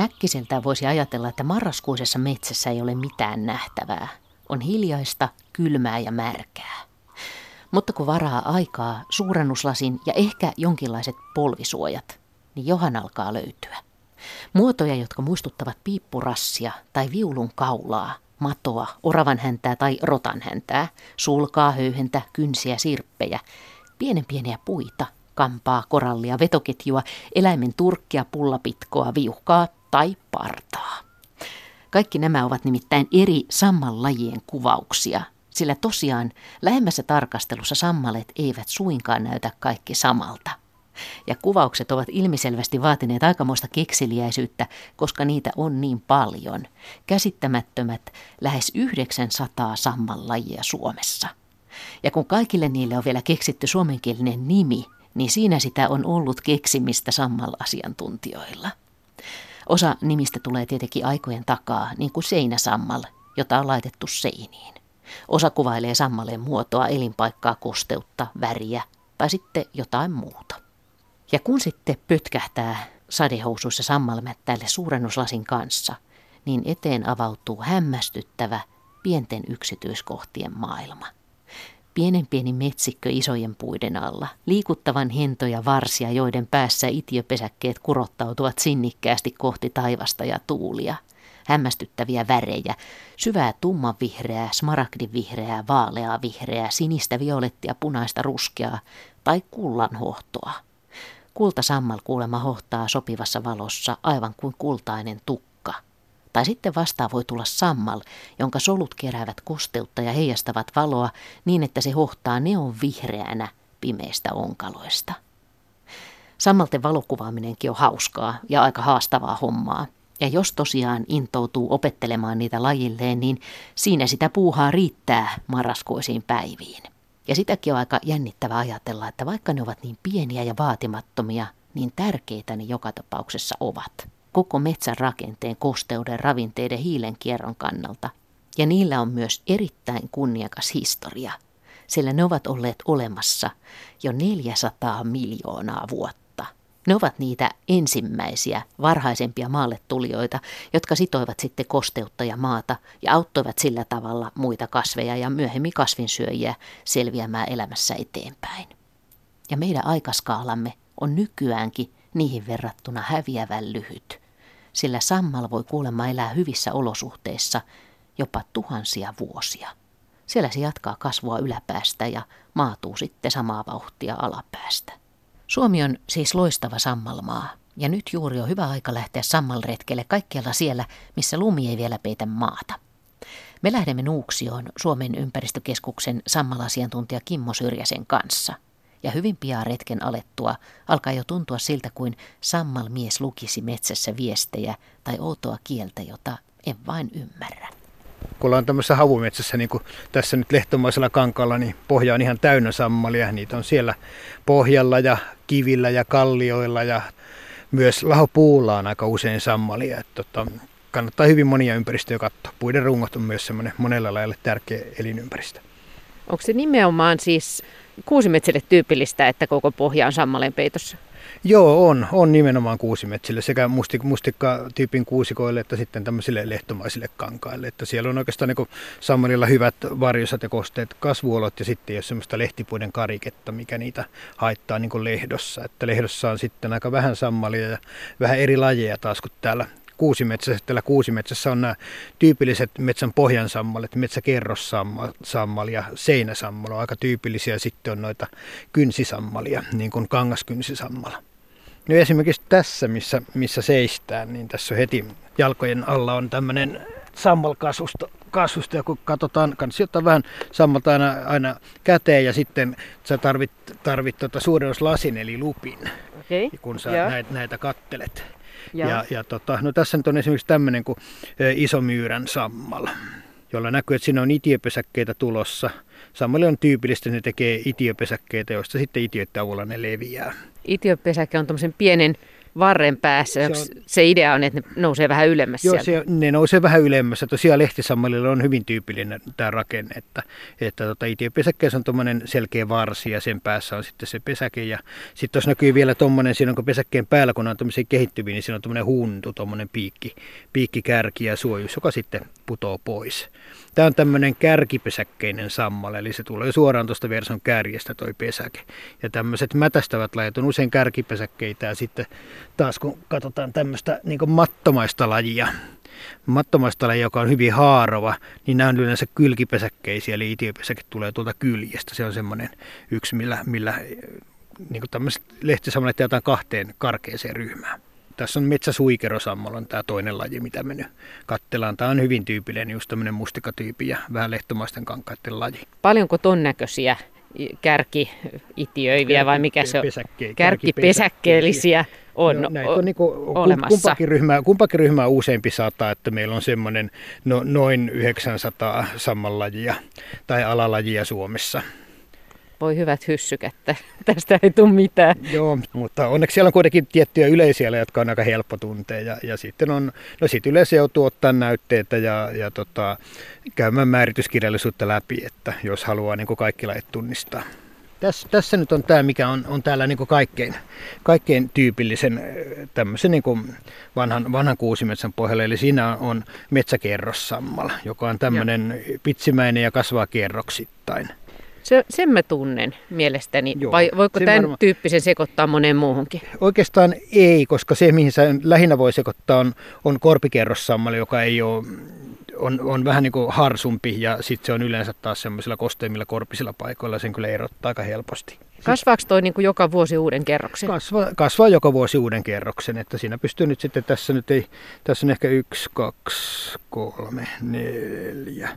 Äkkiseltään voisi ajatella, että marraskuisessa metsässä ei ole mitään nähtävää. On hiljaista, kylmää ja märkää. Mutta kun varaa aikaa, suurennuslasin ja ehkä jonkinlaiset polvisuojat, niin johan alkaa löytyä. Muotoja, jotka muistuttavat piippurassia tai viulun kaulaa, matoa, oravan häntää tai rotan häntää, sulkaa, höyhentä, kynsiä, sirppejä, pienen pieniä puita, kampaa, korallia, vetoketjua, eläimen turkkia, pullapitkoa, viuhkaa tai partaa. Kaikki nämä ovat nimittäin eri sammanlajien kuvauksia, sillä tosiaan lähemmässä tarkastelussa sammalet eivät suinkaan näytä kaikki samalta. Ja kuvaukset ovat ilmiselvästi vaatineet aikamoista kekseliäisyyttä, koska niitä on niin paljon. Käsittämättömät lähes 900 sammanlajia Suomessa. Ja kun kaikille niille on vielä keksitty suomenkielinen nimi, niin siinä sitä on ollut keksimistä sammal-asiantuntijoilla. Osa nimistä tulee tietenkin aikojen takaa, niin kuin seinäsammal, jota on laitettu seiniin. Osa kuvailee sammaleen muotoa, elinpaikkaa, kosteutta, väriä tai sitten jotain muuta. Ja kun sitten pötkähtää sadehousuissa sammalmättäille suurennuslasin kanssa, niin eteen avautuu hämmästyttävä pienten yksityiskohtien maailma. Pienen pieni metsikkö isojen puiden alla, liikuttavan hentoja varsia, joiden päässä itiöpesäkkeet kurottautuvat sinnikkäästi kohti taivasta ja tuulia. Hämmästyttäviä värejä, syvää tummanvihreää, smaragdivihreää, vaaleaa vihreää, sinistä, violettia, punaista, ruskeaa tai kullanhohtoa. Kultasammal kuulema hohtaa sopivassa valossa aivan kuin kultainen tukka. Tai sitten vastaan voi tulla sammal, jonka solut keräävät kosteutta ja heijastavat valoa niin, että se hohtaa neon vihreänä pimeistä onkaloista. Sammalten valokuvaaminenkin on hauskaa ja aika haastavaa hommaa. Ja jos tosiaan intoutuu opettelemaan niitä lajilleen, niin siinä sitä puuhaa riittää marraskuisiin päiviin. Ja sitäkin on aika jännittävää ajatella, että vaikka ne ovat niin pieniä ja vaatimattomia, niin tärkeitä ne joka tapauksessa ovat. Koko metsän rakenteen, kosteuden, ravinteiden, hiilen kierron kannalta. Ja niillä on myös erittäin kunniakas historia, sillä ne ovat olleet olemassa jo 400 miljoonaa vuotta. Ne ovat niitä ensimmäisiä, varhaisempia maalle tulijoita, jotka sitoivat sitten kosteutta ja maata ja auttoivat sillä tavalla muita kasveja ja myöhemmin kasvinsyöjiä selviämään elämässä eteenpäin. Ja meidän aikaskaalamme on nykyäänkin niihin verrattuna häviävän lyhyt, sillä sammal voi kuulemma elää hyvissä olosuhteissa jopa tuhansia vuosia. Siellä se jatkaa kasvua yläpäästä ja maatuu sitten samaa vauhtia alapäästä. Suomi on siis loistava sammalmaa, ja nyt juuri on hyvä aika lähteä sammalretkelle kaikkialla siellä, missä lumi ei vielä peitä maata. Me lähdemme Nuuksioon Suomen ympäristökeskuksen sammalasiantuntija Kimmo Syrjäsen kanssa. Ja hyvin pian retken alettua alkaa jo tuntua siltä kuin sammalmies lukisi metsässä viestejä tai outoa kieltä, jota en vain ymmärrä kun ollaan tämmöisessä havumetsässä, niin kuin tässä nyt lehtomaisella kankaalla, niin pohja on ihan täynnä sammalia. Niitä on siellä pohjalla ja kivillä ja kallioilla ja myös lahopuulla on aika usein sammalia. Että tota, kannattaa hyvin monia ympäristöjä katsoa. Puiden rungot on myös semmoinen monella lailla tärkeä elinympäristö. Onko se nimenomaan siis kuusimetsille tyypillistä, että koko pohja on sammaleen peitossa? Joo, on, on nimenomaan kuusimetsille sekä mustik, mustikka-tyypin kuusikoille että sitten tämmöisille lehtomaisille kankaille. Että siellä on oikeastaan niin sammalilla hyvät varjosat ja kosteet kasvuolot ja sitten jos semmoista lehtipuiden kariketta, mikä niitä haittaa niin lehdossa. Että lehdossa on sitten aika vähän sammalia ja vähän eri lajeja taas kuin täällä kuusimetsässä. Täällä kuusimetsässä on nämä tyypilliset metsän pohjansammalit, metsäkerrossammal ja seinäsammal on aika tyypillisiä. Sitten on noita kynsisammalia, niin kuin kangaskynsisammala. No esimerkiksi tässä, missä, missä seistään, niin tässä heti jalkojen alla on tämmöinen sammalkasvusto, kasvusta ja kun katsotaan, kannattaa ottaa vähän sammalta aina, aina käteen ja sitten sä tarvit, tarvit tuota suurennuslasin eli lupin, okay. kun sä näitä, näitä kattelet. Ja, ja, ja tota, no tässä nyt on esimerkiksi tämmöinen kuin isomyyrän sammal, jolla näkyy, että siinä on itiöpesäkkeitä tulossa. Sammalle on tyypillistä, että ne tekee itiöpesäkkeitä, joista sitten itiöiden avulla ne leviää. Itiöpesäke on tämmöisen pienen varren päässä. Se, on, se idea on, että ne nousee vähän ylemmäs Joo, sieltä? se, ne nousee vähän ylemmässä. Tosiaan lehtisammalilla on hyvin tyypillinen tämä rakenne, että, että tota, itiöpesäkkeessä on tuommoinen selkeä varsi ja sen päässä on sitten se pesäke. Ja sitten tuossa näkyy vielä tuommoinen, siinä on pesäkkeen päällä, kun on tuommoisia kehittyviä, niin siinä on tuommoinen huntu, tuommoinen piikki, piikkikärki ja suojus, joka sitten putoo pois. Tämä on tämmöinen kärkipesäkkeinen sammal, eli se tulee suoraan tuosta verson kärjestä toi pesäke. Ja tämmöiset mätästävät lajit on usein kärkipesäkkeitä ja sitten taas kun katsotaan tämmöistä niin mattomaista lajia, mattomaista lajia, joka on hyvin haarova, niin nämä on yleensä kylkipesäkkeisiä, eli itiopesäke tulee tuolta kyljestä. Se on semmoinen yksi, millä, millä niin tämmöiset lehtisammalet jaetaan kahteen karkeeseen ryhmään. Tässä on metsäsuikerosammalo, tämä toinen laji, mitä me nyt katsellaan. Tämä on hyvin tyypillinen, just tämmöinen mustikatyypi ja vähän lehtomaisten kankaiden laji. Paljonko ton näköisiä kärki-itiöiviä vai mikä se on? Kärkipesäkkeellisiä on, no, näitä on niin kuin, olemassa. Kumpakin ryhmää, kumpakin ryhmää useampi sata, että meillä on semmoinen no, noin 900 sammallajia tai alalajia Suomessa. Voi hyvät hyssykättä, tästä ei tule mitään. Joo, mutta onneksi siellä on kuitenkin tiettyjä yleisiä, jotka on aika helppo tuntea. Ja, ja sitten on, no sit yleensä joutuu ottaa näytteitä ja, ja tota, käymään määrityskirjallisuutta läpi, että jos haluaa niin kuin kaikki lajit tunnistaa. Tässä, tässä nyt on tämä, mikä on, on täällä niin kuin kaikkein, kaikkein tyypillisen tämmöisen niin kuin vanhan, vanhan kuusimetsän pohjalla. Eli siinä on metsäkerrossammala, joka on tämmöinen pitsimäinen ja kasvaa kerroksittain. Se, sen mä tunnen mielestäni. Joo, Vai voiko tämän varma... tyyppisen sekoittaa moneen muuhunkin? Oikeastaan ei, koska se, mihin sä lähinnä voi sekoittaa, on, on korpikerrossammali, joka ei ole, on, on vähän niin kuin harsumpi ja sitten se on yleensä taas semmoisilla kosteimmilla korpisilla paikoilla. Sen kyllä erottaa aika helposti. Kasvaako toi niin kuin joka vuosi uuden kerroksen? Kasva, kasvaa joka vuosi uuden kerroksen, että siinä pystyy nyt sitten, tässä nyt ei, tässä on ehkä yksi, kaksi, kolme, neljä,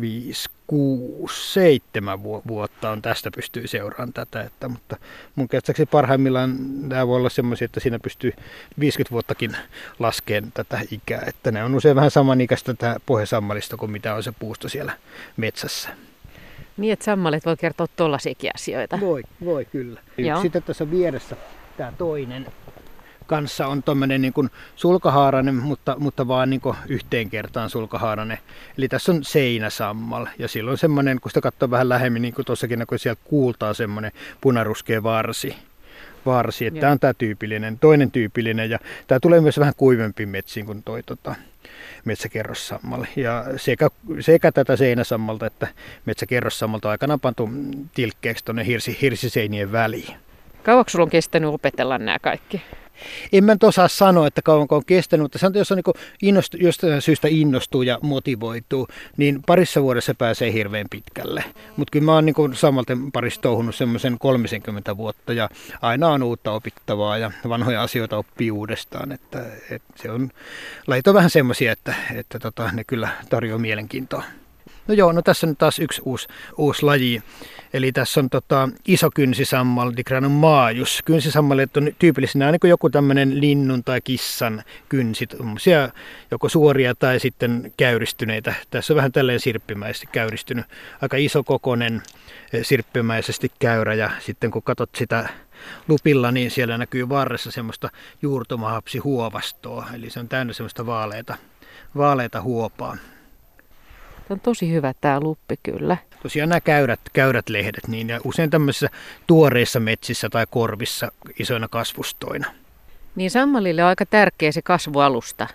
viisi, kuusi, seitsemän vuotta on tästä pystyy seuraamaan tätä. Että, mutta mun käsittääkseni parhaimmillaan nämä voi olla sellaisia, että siinä pystyy 50 vuottakin laskeen tätä ikää. Että ne on usein vähän samanikäistä tätä pohjasammalista kuin mitä on se puusto siellä metsässä. Niin, että sammalit voi kertoa tuollaisiakin asioita. Voi, voi kyllä. Joo. Sitten tässä vieressä tämä toinen kanssa on tuommoinen niin sulkahaarainen, mutta, mutta vaan niin yhteen kertaan sulkahaarainen. Eli tässä on seinäsammal ja silloin semmoinen, kun sitä katsoo vähän lähemmin, niin kuin tuossakin kun siellä kuultaa semmoinen punaruskea varsi. varsi. Että tämä on tämä tyypillinen, toinen tyypillinen ja tämä tulee myös vähän kuivempiin metsiin kuin toi tota, metsäkerrossammal. Ja sekä, sekä tätä seinäsammalta että metsäkerrossammalta aikana pantu tilkkeeksi tuonne hirsi, hirsiseinien väliin. Kauanko sulla on kestänyt opetella nämä kaikki? En mä nyt osaa sanoa, että kauanko on kestänyt, mutta sanotaan, jos on niin innostu, jostain syystä innostuu ja motivoituu, niin parissa vuodessa pääsee hirveän pitkälle. Mutta kyllä mä oon niin samalten parissa touhunut semmoisen 30 vuotta ja aina on uutta opittavaa ja vanhoja asioita oppii uudestaan. Että, että se on, lajit on vähän semmoisia, että, että tota, ne kyllä tarjoaa mielenkiintoa. No joo, no tässä on taas yksi uusi, uusi laji. Eli tässä on tota, iso kynsisammal, Dicranum maajus. Kynsisammalit on tyypillisenä niin kuin joku tämmöinen linnun tai kissan kynsit, joko suoria tai sitten käyristyneitä. Tässä on vähän tälleen sirppimäisesti käyristynyt. Aika iso kokonen eh, sirppimäisesti käyrä ja sitten kun katsot sitä lupilla, niin siellä näkyy varressa semmoista juurtomahapsi huovastoa. Eli se on täynnä semmoista vaaleita, vaaleita huopaa. Tämä on tosi hyvä tämä luppi kyllä. Tosiaan nämä käyrät, käyrät lehdet, niin ja usein tämmöisissä tuoreissa metsissä tai korvissa isoina kasvustoina. Niin sammalille on aika tärkeä se kasvualusta,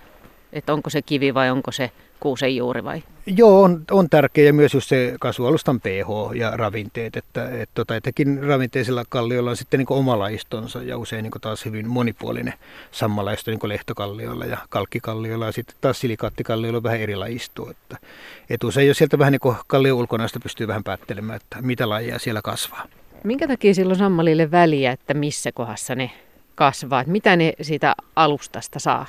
että onko se kivi vai onko se kuusen juuri vai? Joo, on, on tärkeä myös just se kasvualustan pH ja ravinteet, että et, tota, etenkin ravinteisilla kallioilla on sitten niin oma laistonsa ja usein niin taas hyvin monipuolinen sammalaisto niin lehtokallioilla ja kalkkikallioilla ja sitten taas silikaattikallioilla on vähän eri laistoa. Että, et usein jos sieltä vähän niin kallion ulkonaista pystyy vähän päättelemään, että mitä lajia siellä kasvaa. Minkä takia silloin sammalille väliä, että missä kohdassa ne kasvaa? Että mitä ne siitä alustasta saa?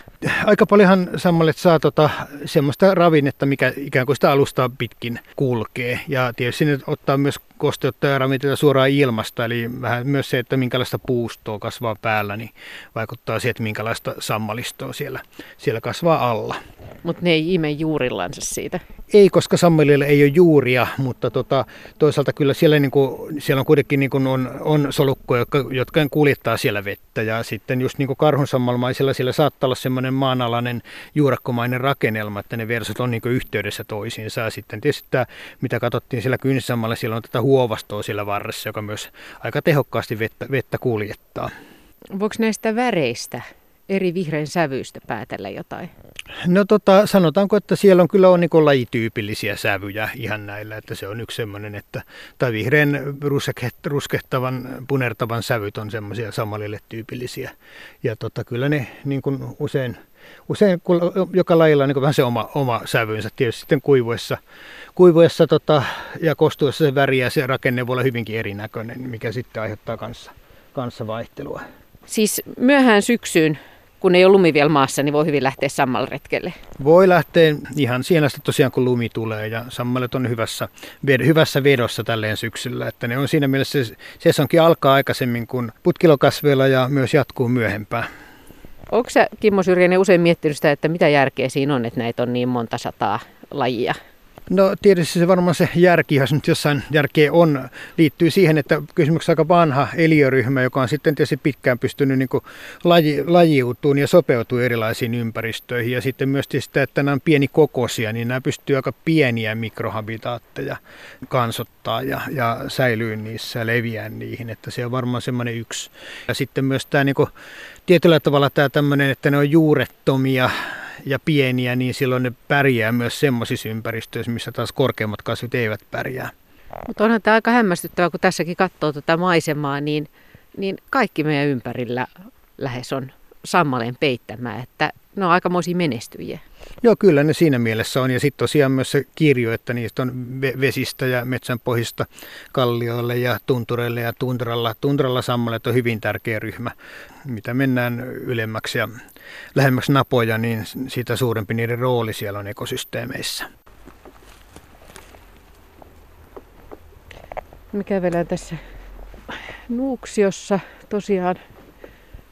Aika paljonhan sammalet saa tota, semmoista ravinnetta, mikä ikään kuin sitä alustaa pitkin kulkee. Ja tietysti ne ottaa myös kosteutta ja ravinteita suoraan ilmasta, eli vähän myös se, että minkälaista puustoa kasvaa päällä, niin vaikuttaa siihen, että minkälaista sammalistoa siellä, siellä kasvaa alla. Mutta ne ei ime juurillansa siitä. Ei, koska sammalilla ei ole juuria, mutta tota, toisaalta kyllä siellä, niin kuin, siellä on kuitenkin niin kuin on, on solukkoja, jotka, jotka kuljettaa siellä vettä. Ja sitten just niin kuin karhunsammalmaisilla siellä saattaa olla semmoinen maanalainen juurakkomainen rakennelma, että ne versot on niin kuin yhteydessä toisiinsa. Ja sitten tietysti tämä, mitä katsottiin siellä kynnissammalla, siellä on tätä huovastoa siellä varressa, joka myös aika tehokkaasti vettä, vettä kuljettaa. Voiko näistä väreistä eri vihreän sävyistä päätellä jotain? No tota, sanotaanko, että siellä on kyllä on niin lajityypillisiä sävyjä ihan näillä, että se on yksi semmoinen, että tai vihreän ruskehtavan, punertavan sävyt on semmoisia samalille tyypillisiä. Ja tota, kyllä ne niin kuin usein, usein kun joka lajilla on niin vähän se oma, oma sävynsä. Tietysti sitten kuivuessa, kuivuessa tota, ja kostuessa se väri ja se rakenne voi olla hyvinkin erinäköinen, mikä sitten aiheuttaa kanssa, kanssa vaihtelua. Siis myöhään syksyyn kun ei ole lumi vielä maassa, niin voi hyvin lähteä sammalretkelle. Voi lähteä ihan siinä asti tosiaan, kun lumi tulee ja sammalet on hyvässä, hyvässä vedossa tälleen syksyllä. Että ne on siinä mielessä, se sesonkin alkaa aikaisemmin kuin putkilokasveilla ja myös jatkuu myöhempään. Onko sä, Kimmo Syrjänen, usein miettinyt sitä, että mitä järkeä siinä on, että näitä on niin monta sataa lajia? No tietysti se varmaan se järki, jos nyt jossain järkeä on, liittyy siihen, että kysymyksessä aika vanha eliöryhmä, joka on sitten tietysti pitkään pystynyt niin laji, lajiutumaan ja sopeutuu erilaisiin ympäristöihin. Ja sitten myös sitä, että nämä on pienikokoisia, niin nämä pystyy aika pieniä mikrohabitaatteja kansottaa ja, ja säilyy niissä ja leviää niihin. Että se on varmaan semmoinen yksi. Ja sitten myös tämä niin kuin, tietyllä tavalla tämä tämmöinen, että ne on juurettomia ja pieniä, niin silloin ne pärjää myös semmoisissa ympäristöissä, missä taas korkeammat kasvit eivät pärjää. Mutta onhan tämä aika hämmästyttävää, kun tässäkin katsoo tätä maisemaa, niin, niin kaikki meidän ympärillä lähes on sammaleen peittämää, että ne on aikamoisia menestyjiä. Joo, kyllä ne siinä mielessä on. Ja sitten tosiaan myös se kirjo, että niistä on vesistä ja metsänpohjista kallioille ja tuntureille ja tundralla. Tundralla sammalet on hyvin tärkeä ryhmä. Mitä mennään ylemmäksi ja lähemmäksi napoja, niin sitä suurempi niiden rooli siellä on ekosysteemeissä. Me kävelään tässä Nuuksiossa tosiaan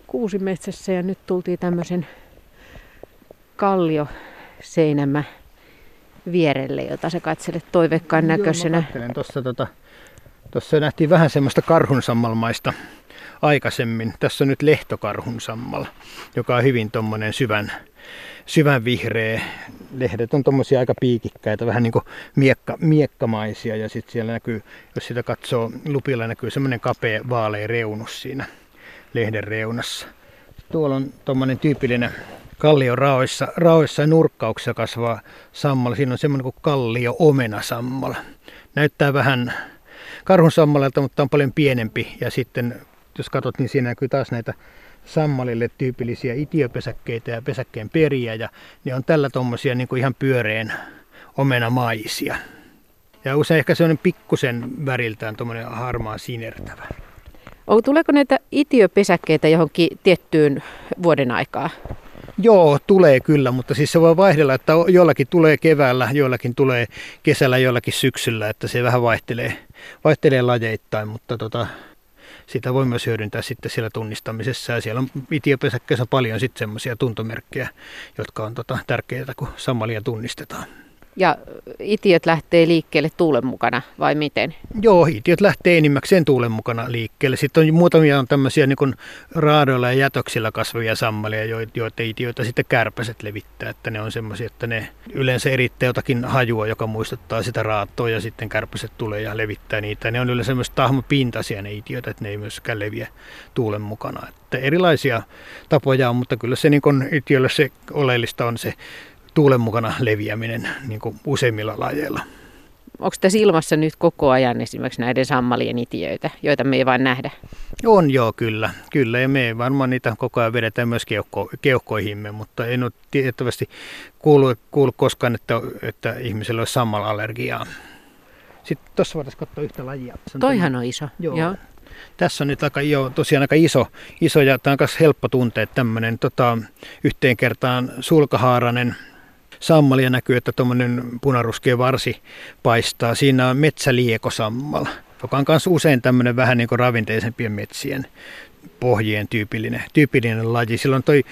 kuusimetsässä ja nyt tultiin tämmöisen kallio seinämä vierelle, jota sä katselet toivekkaan näköisenä. Tuossa tota, tossa nähtiin vähän semmoista karhunsammalmaista aikaisemmin. Tässä on nyt lehtokarhunsammal, joka on hyvin tuommoinen syvän, syvän vihreä. Lehdet on tuommoisia aika piikikkäitä, vähän niin kuin miekka, miekkamaisia. Ja sitten siellä näkyy, jos sitä katsoo lupilla, näkyy semmoinen kapea vaalea reunus siinä lehden reunassa. Tuolla on tuommoinen tyypillinen kallio raoissa, raoissa ja nurkkauksissa kasvaa sammala. Siinä on semmoinen kuin kallio omena sammala. Näyttää vähän karhun sammalalta, mutta on paljon pienempi. Ja sitten jos katsot, niin siinä näkyy taas näitä sammalille tyypillisiä itiopesäkkeitä ja pesäkkeen periä. Ja ne on tällä tuommoisia niin ihan pyöreän omenamaisia. Ja usein ehkä se on pikkusen väriltään tuommoinen harmaa sinertävä. Tuleeko näitä itiöpesäkkeitä johonkin tiettyyn vuoden aikaa? Joo, tulee kyllä, mutta siis se voi vaihdella, että jollakin tulee keväällä, jollakin tulee kesällä, jollakin syksyllä, että se vähän vaihtelee, vaihtelee lajeittain, mutta tota, sitä voi myös hyödyntää sitten siellä tunnistamisessa. Ja siellä on itiöpesäkkeessä paljon sitten semmoisia tuntomerkkejä, jotka on tota, tärkeitä, kun sammalia tunnistetaan. Ja itiöt lähtee liikkeelle tuulen mukana vai miten? Joo, itiöt lähtee enimmäkseen tuulen mukana liikkeelle. Sitten on muutamia on tämmöisiä niin raadoilla ja jätöksillä kasvavia sammalia, joita itiöitä sitten kärpäset levittää. Että ne on semmoisia, että ne yleensä erittää jotakin hajua, joka muistuttaa sitä raattoa ja sitten kärpäset tulee ja levittää niitä. Ne on yleensä semmoista tahmopintaisia ne itiöitä, että ne ei myöskään leviä tuulen mukana. Että erilaisia tapoja on, mutta kyllä se niin itiölle se oleellista on se tuulen mukana leviäminen niin kuin useimmilla lajeilla. Onko tässä ilmassa nyt koko ajan esimerkiksi näiden sammalien itiöitä, joita me ei vain nähdä? On joo, kyllä. Kyllä, ja me varmaan niitä koko ajan vedetään myös keuhko, keuhkoihimme, mutta en ole tiettävästi kuullut, kuullut koskaan, että, että ihmisellä olisi sammalallergiaa. Sitten tuossa voitaisiin katsoa yhtä lajia. Toihan on iso. Joo. joo. Tässä on nyt aika, jo, tosiaan aika iso, iso ja tämä on myös helppo tuntea tämmöinen tota, yhteen kertaan sulkahaarainen sammalia näkyy, että tuommoinen punaruskea varsi paistaa. Siinä on metsälieko sammala. joka on myös usein tämmöinen vähän niin kuin ravinteisempien metsien pohjien tyypillinen, tyypillinen laji. Silloin toi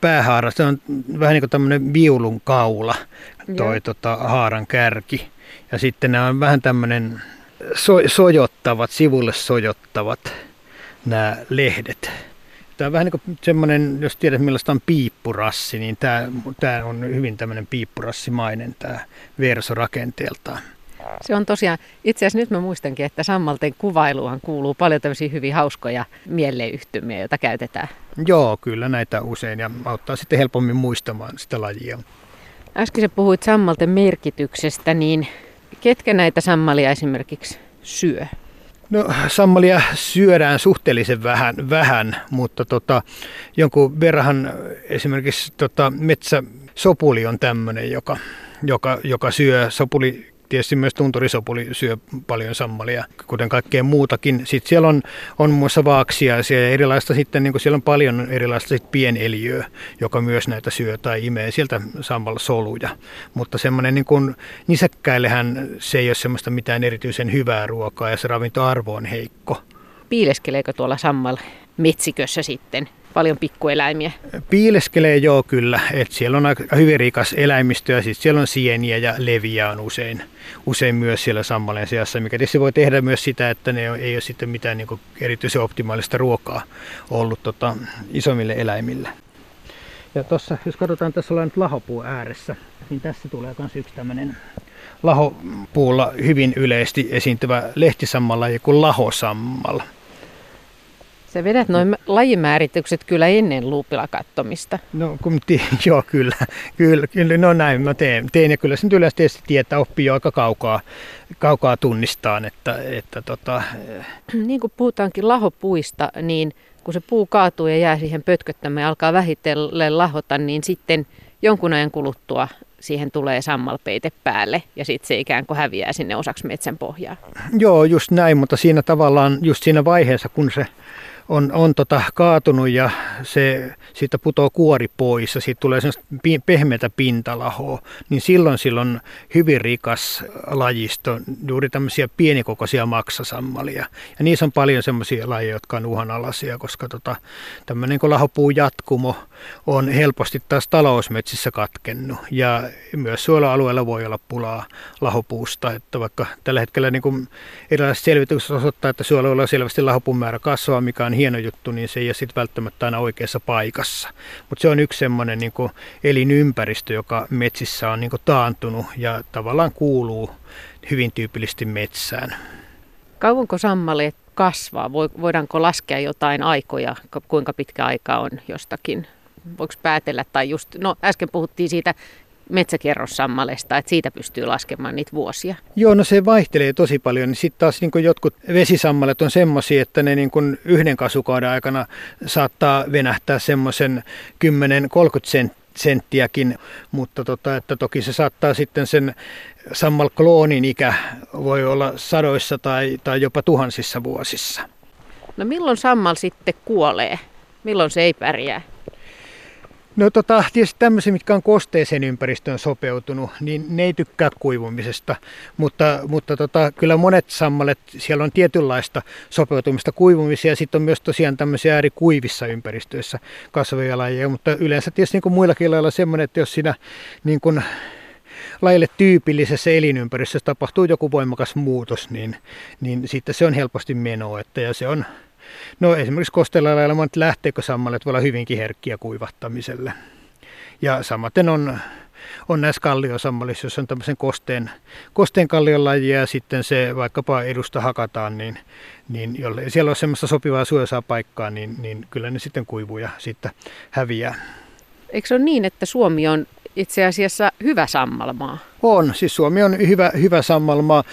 päähaara, se on vähän niin kuin tämmöinen viulun kaula, toi tota, haaran kärki. Ja sitten nämä on vähän tämmöinen so, sojottavat, sivulle sojottavat nämä lehdet. Tämä on vähän niin kuin semmoinen, jos tiedät millaista on piippurassi, niin tämä, tämä on hyvin tämmöinen piippurassimainen tämä verso rakenteeltaan. Se on tosiaan, itse asiassa nyt mä muistankin, että sammalten kuvailuhan kuuluu paljon tämmöisiä hyvin hauskoja mieleyhtymiä, joita käytetään. Joo, kyllä näitä usein ja auttaa sitten helpommin muistamaan sitä lajia. Äsken sä puhuit sammalten merkityksestä, niin ketkä näitä sammalia esimerkiksi syö? No sammalia syödään suhteellisen vähän, vähän mutta tota, jonkun verran esimerkiksi tota, metsäsopuli on tämmöinen, joka, joka, joka syö. Sopuli tietysti myös tunturisopuli syö paljon sammalia, kuten kaikkea muutakin. Sitten siellä on, on muun muassa vaaksiaisia ja erilaista sitten, niin siellä on paljon erilaista sit pieneliöä, joka myös näitä syö tai imee sieltä sammalla soluja. Mutta semmoinen niin kuin nisäkkäillehän se ei ole semmoista mitään erityisen hyvää ruokaa ja se ravintoarvo on heikko. Piileskeleekö tuolla sammalla metsikössä sitten paljon pikkueläimiä? Piileskelee joo kyllä, että siellä on aika hyvin rikas eläimistö ja sitten siellä on sieniä ja leviä on usein, usein myös siellä sammaleen seassa, mikä tietysti voi tehdä myös sitä, että ne ei ole sitten mitään niin kuin erityisen optimaalista ruokaa ollut tota, isommille eläimille. Ja tuossa, jos katsotaan, tässä ollaan nyt lahopuu ääressä, niin tässä tulee myös yksi tämmöinen lahopuulla hyvin yleisesti esiintyvä lehtisammalla kuin lahosammalla. Se vedät noin lajimääritykset kyllä ennen luupilakattomista. No kun joo, kyllä, kyllä, kyllä, no näin mä teen, teen ja kyllä sen yleensä tietysti tietää, oppii jo aika kaukaa, kaukaa tunnistaan, että, että tota... Niin kuin puhutaankin lahopuista, niin kun se puu kaatuu ja jää siihen pötköttämään ja alkaa vähitellen lahota, niin sitten jonkun ajan kuluttua siihen tulee sammalpeite päälle ja sitten se ikään kuin häviää sinne osaksi metsän pohjaa. Joo, just näin, mutta siinä tavallaan just siinä vaiheessa, kun se on, on tota kaatunut ja se, siitä putoo kuori pois ja siitä tulee pehmeätä pintalahoa, niin silloin silloin hyvin rikas lajisto, juuri tämmöisiä pienikokoisia maksasammalia. Ja niissä on paljon semmoisia lajeja, jotka on uhanalaisia, koska tota, tämmöinen kuin lahopuu jatkumo on helposti taas talousmetsissä katkennut. Ja myös suojelualueella voi olla pulaa lahopuusta, että vaikka tällä hetkellä niin kuin erilaiset selvitykset osoittaa, että suojelualueella selvästi lahopuun määrä kasvaa, mikä on hieno juttu, niin se ei ole sitten välttämättä aina oikeassa paikassa. Mutta se on yksi semmoinen niin elinympäristö, joka metsissä on niin taantunut ja tavallaan kuuluu hyvin tyypillisesti metsään. Kauanko sammaleet kasvaa? Voidaanko laskea jotain aikoja, kuinka pitkä aika on jostakin? Voiko päätellä, tai just, no äsken puhuttiin siitä metsäkerrossammalesta, että siitä pystyy laskemaan niitä vuosia? Joo, no se vaihtelee tosi paljon. Sitten taas niin jotkut vesisammalet on semmoisia, että ne niin yhden kasvukauden aikana saattaa venähtää semmoisen 10-30 senttiä senttiäkin, mutta tota, että toki se saattaa sitten sen sammalkloonin ikä voi olla sadoissa tai, tai jopa tuhansissa vuosissa. No milloin sammal sitten kuolee? Milloin se ei pärjää? No tota, tietysti tämmöisiä, mitkä on kosteeseen ympäristöön sopeutunut, niin ne ei tykkää kuivumisesta, mutta, mutta tota, kyllä monet sammalet, siellä on tietynlaista sopeutumista kuivumiseen ja sitten on myös tosiaan tämmöisiä äärikuivissa ympäristöissä kasvavia lajeja, mutta yleensä tietysti niin kuin muillakin lailla semmoinen, että jos siinä niin kuin lajille tyypillisessä elinympäristössä tapahtuu joku voimakas muutos, niin, niin sitten se on helposti menoa, että ja se on No esimerkiksi kosteella lailla lähteekö sammalet voi olla hyvinkin herkkiä kuivattamiselle. Ja samaten on, on näissä kalliosammalissa, jos on tämmöisen kosteen, kosteen kallion lajia ja sitten se vaikkapa edusta hakataan, niin, niin jolle siellä on semmoista sopivaa suojasaa paikkaa, niin, niin kyllä ne sitten kuivuu ja sitten häviää. Eikö se ole niin, että Suomi on itse asiassa hyvä sammalmaa? On, siis Suomi on hyvä, hyvä sammalmaa.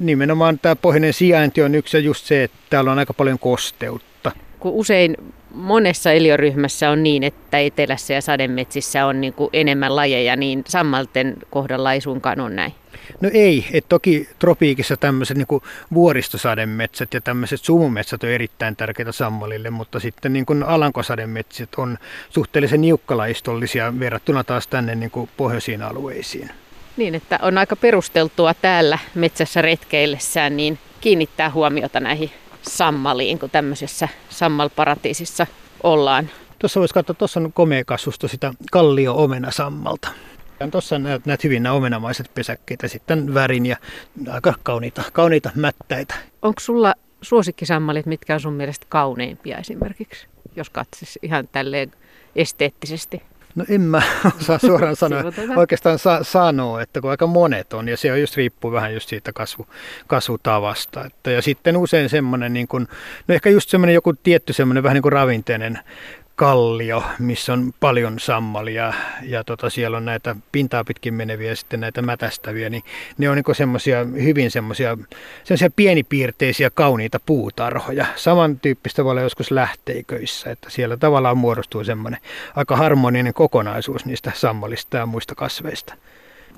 Nimenomaan tämä pohjoinen sijainti on yksi ja just se, että täällä on aika paljon kosteutta. Kun usein monessa eliöryhmässä on niin, että etelässä ja sademetsissä on niin kuin enemmän lajeja, niin sammalten kohdalla ei suinkaan ole näin. No ei, että toki tropiikissa tämmöiset niin vuoristosademetsät ja tämmöiset sumumetsät on erittäin tärkeitä sammalille, mutta sitten niin kuin alankosademetsät on suhteellisen niukkalaistollisia verrattuna taas tänne niin kuin pohjoisiin alueisiin. Niin, että on aika perusteltua täällä metsässä retkeillessään niin kiinnittää huomiota näihin sammaliin, kun tämmöisessä sammalparatiisissa ollaan? Tuossa voisi katsoa, tuossa on komea kasvusto sitä kallio-omenasammalta. Tuossa näet, näet hyvin nämä omenamaiset pesäkkeitä, sitten värin ja aika kauniita, kauniita mättäitä. Onko sulla suosikkisammalit, mitkä on sun mielestä kauneimpia esimerkiksi, jos katsis ihan tälleen esteettisesti? No en mä osaa suoraan sanoa. Oikeastaan sa- sanoa, että kun aika monet on, ja se on just riippuu vähän just siitä kasvu, kasvutavasta. Että, ja sitten usein semmoinen, niin kuin, no ehkä just semmoinen joku tietty semmoinen vähän niin kuin ravinteinen kallio, missä on paljon sammalia ja tota, siellä on näitä pintaa pitkin meneviä ja sitten näitä mätästäviä, niin ne on niin semmoisia hyvin semmoisia pienipiirteisiä kauniita puutarhoja. Samantyyppistä voi olla joskus lähteiköissä, että siellä tavallaan muodostuu semmoinen aika harmoninen kokonaisuus niistä sammalista ja muista kasveista.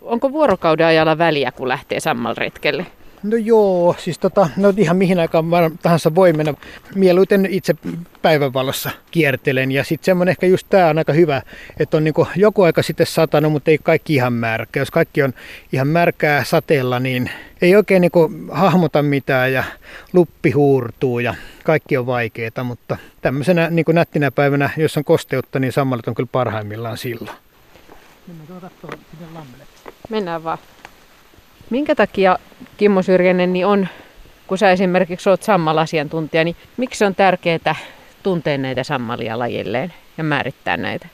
Onko vuorokauden ajalla väliä, kun lähtee sammalretkelle? No joo, siis tota, no ihan mihin aikaan tahansa voi mennä. Mieluiten itse päivänvalossa kiertelen ja sitten semmoinen ehkä just tämä on aika hyvä, että on niinku joku aika sitten satanut, mutta ei kaikki ihan märkä. Jos kaikki on ihan märkää sateella, niin ei oikein niinku hahmota mitään ja luppi huurtuu ja kaikki on vaikeaa, mutta tämmöisenä niinku nättinä päivänä, jos on kosteutta, niin sammalit on kyllä parhaimmillaan silloin. Mennään Mennään vaan. Minkä takia Kimmo Syrjänen niin on, kun sä esimerkiksi olet sammalasiantuntija, niin miksi on tärkeää tuntea näitä sammalia lajilleen ja määrittää näitä?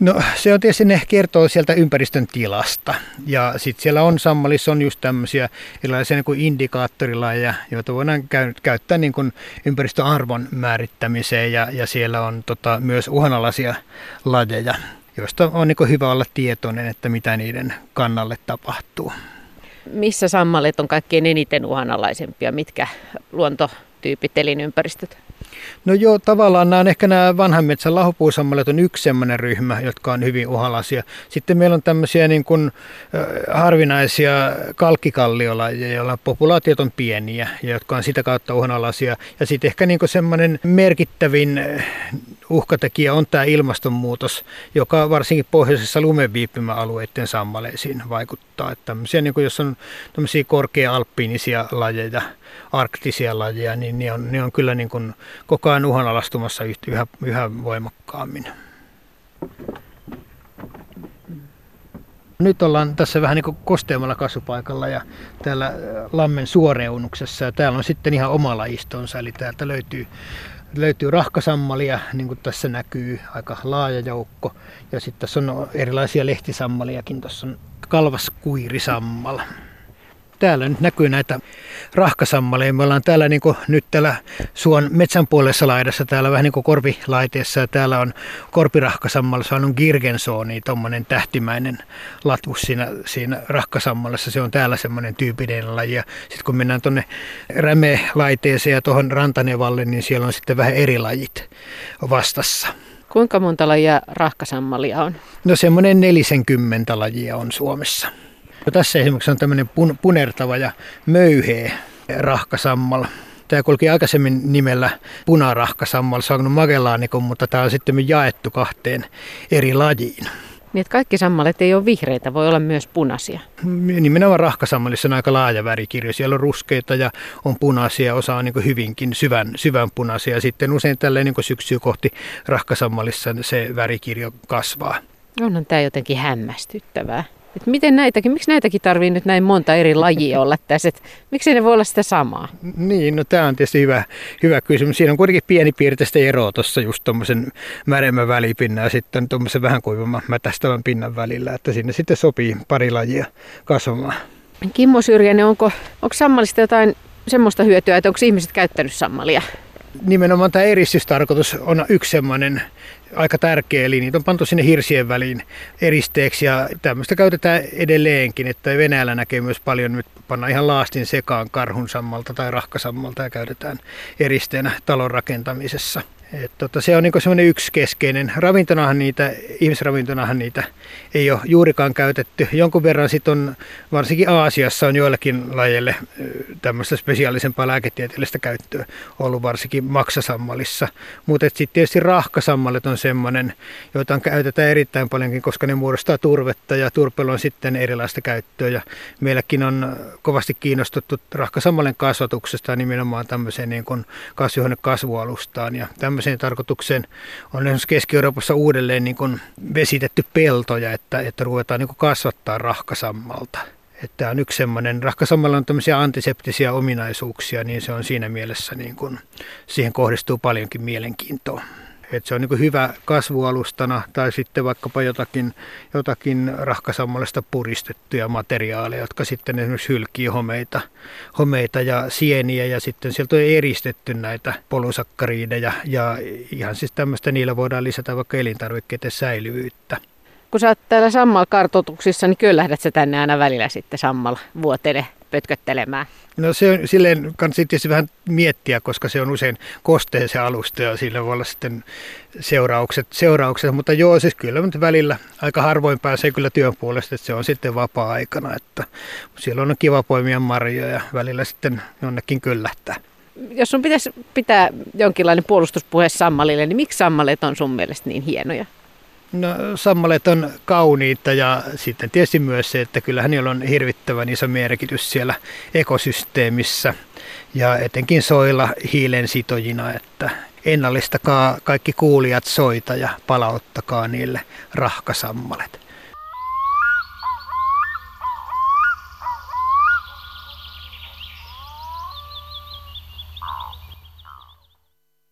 No se on tietysti ne kertoo sieltä ympäristön tilasta. Ja sitten siellä on sammalissa on just tämmöisiä erilaisia niin kuin indikaattorilajeja, joita voidaan käyttää niin kuin ympäristöarvon määrittämiseen. Ja, ja siellä on tota, myös uhanalaisia lajeja, joista on niin kuin hyvä olla tietoinen, että mitä niiden kannalle tapahtuu missä sammalet on kaikkein eniten uhanalaisempia, mitkä luontotyypit, elinympäristöt? No joo, tavallaan nämä on ehkä nämä vanhan metsän lahopuusammalet on yksi sellainen ryhmä, jotka on hyvin uhanalaisia. Sitten meillä on tämmöisiä niin kuin, harvinaisia kalkkikalliolajeja, joilla populaatiot on pieniä ja jotka on sitä kautta uhanalaisia. Ja sitten ehkä niin kuin semmoinen merkittävin uhkatekijä on tämä ilmastonmuutos, joka varsinkin pohjoisessa lumenviipymäalueiden sammaleisiin vaikuttaa. Että tämmöisiä, niin kuin jos on tämmöisiä korkea-alppiinisia lajeja, arktisia lajeja, niin ne on, ne on kyllä niin kuin koko ajan uhanalaistumassa yhä, yhä voimakkaammin. Nyt ollaan tässä vähän niin kuin kosteamalla kasvupaikalla ja täällä Lammen suoreunuksessa ja täällä on sitten ihan oma lajistonsa, eli täältä löytyy löytyy rahkasammalia, niin kuin tässä näkyy, aika laaja joukko. Ja sitten tässä on erilaisia lehtisammaliakin, tuossa on kalvaskuirisammala täällä nyt näkyy näitä rahkasammaleja. Me ollaan täällä niin nyt täällä suon metsän puolessa laidassa, täällä vähän niin kuin korpilaiteessa. Ja täällä on korpirahkasammalla, se on Girgensoni, tuommoinen tähtimäinen latvus siinä, siinä rahkasammallassa. Se on täällä semmoinen tyypillinen laji. Ja sitten kun mennään tuonne rämelaiteeseen ja tuohon rantanevalle, niin siellä on sitten vähän eri lajit vastassa. Kuinka monta lajia rahkasammalia on? No semmoinen 40 lajia on Suomessa. No tässä esimerkiksi on tämmöinen pun, punertava ja möyheä rahkasammal. Tämä kulki aikaisemmin nimellä punarahkasammal, Sagnum Magellanicum, mutta tämä on sitten jaettu kahteen eri lajiin. Niin, että kaikki sammalet ei ole vihreitä, voi olla myös punaisia. Nimenomaan rahkasammalissa on aika laaja värikirjo. Siellä on ruskeita ja on punaisia, osa on niin hyvinkin syvän, syvän punaisia. Sitten usein tällä niin syksyä kohti rahkasammalissa se värikirjo kasvaa. Onhan tämä jotenkin hämmästyttävää. Et miten näitäkin, miksi näitäkin tarvii nyt näin monta eri lajia olla tässä? Et miksi ne voi olla sitä samaa? Niin, no tämä on tietysti hyvä, hyvä kysymys. Siinä on kuitenkin pieni piirteistä eroa tuossa just tuommoisen märemmän välipinnan ja sitten tuommoisen vähän kuivamman mätästävän pinnan välillä, että sinne sitten sopii pari lajia kasvamaan. Kimmo Syrjänen, onko, onko sammalista jotain semmoista hyötyä, että onko ihmiset käyttänyt sammalia? Nimenomaan tämä eristystarkoitus on yksi semmoinen aika tärkeä, eli niitä on pantu sinne hirsien väliin eristeeksi ja tämmöistä käytetään edelleenkin, että Venäjällä näkee myös paljon nyt panna ihan laastin sekaan karhunsammalta tai rahkasammalta ja käytetään eristeenä talon rakentamisessa. Et tota, se on niin semmoinen yksi keskeinen. Ravintonahan niitä, ihmisravintonahan niitä ei ole juurikaan käytetty. Jonkun verran sitten on, varsinkin Aasiassa on joillakin lajeille tämmöistä spesiaalisempaa lääketieteellistä käyttöä ollut varsinkin maksasammalissa. Mutta sitten tietysti rahkasammalet on on semmoinen, jota käytetään erittäin paljonkin, koska ne muodostaa turvetta ja turpeella on sitten erilaista käyttöä. Ja meilläkin on kovasti kiinnostuttu rahkasammalen kasvatuksesta nimenomaan tämmöiseen niin kuin kasvihuonekasvualustaan. Ja tämmöiseen tarkoitukseen on Keski-Euroopassa uudelleen niin kuin vesitetty peltoja, että, että ruvetaan niin kuin kasvattaa rahkasammalta. Että on yksi semmoinen, rahkasammalla on tämmöisiä antiseptisiä ominaisuuksia, niin se on siinä mielessä, niin kuin, siihen kohdistuu paljonkin mielenkiintoa. Että se on niin hyvä kasvualustana tai sitten vaikkapa jotakin, jotakin rahkasammallista puristettuja materiaaleja, jotka sitten esimerkiksi hylkii homeita, homeita ja sieniä ja sitten sieltä on eristetty näitä polusakkariideja ja ihan siis tämmöistä niillä voidaan lisätä vaikka elintarvikkeiden säilyvyyttä. Kun sä oot täällä Sammal-kartoituksissa, niin kyllä lähdet sä tänne aina välillä sitten Sammal vuoteille pötköttelemään? No se on silleen kannattaa tietysti vähän miettiä, koska se on usein kosteen se alusta ja sillä voi olla sitten seuraukset, seuraukset. mutta joo, siis kyllä mutta välillä aika harvoin pääsee kyllä työn puolesta, että se on sitten vapaa-aikana, että siellä on kiva poimia marjoja ja välillä sitten jonnekin kyllähtää. Jos sun pitäisi pitää jonkinlainen puolustuspuhe Sammalille, niin miksi Sammalet on sun mielestä niin hienoja? No, sammalet on kauniita ja sitten tietysti myös se, että kyllähän niillä on hirvittävän iso merkitys siellä ekosysteemissä ja etenkin soilla hiilen sitojina, että ennallistakaa kaikki kuulijat soita ja palauttakaa niille rahkasammalet.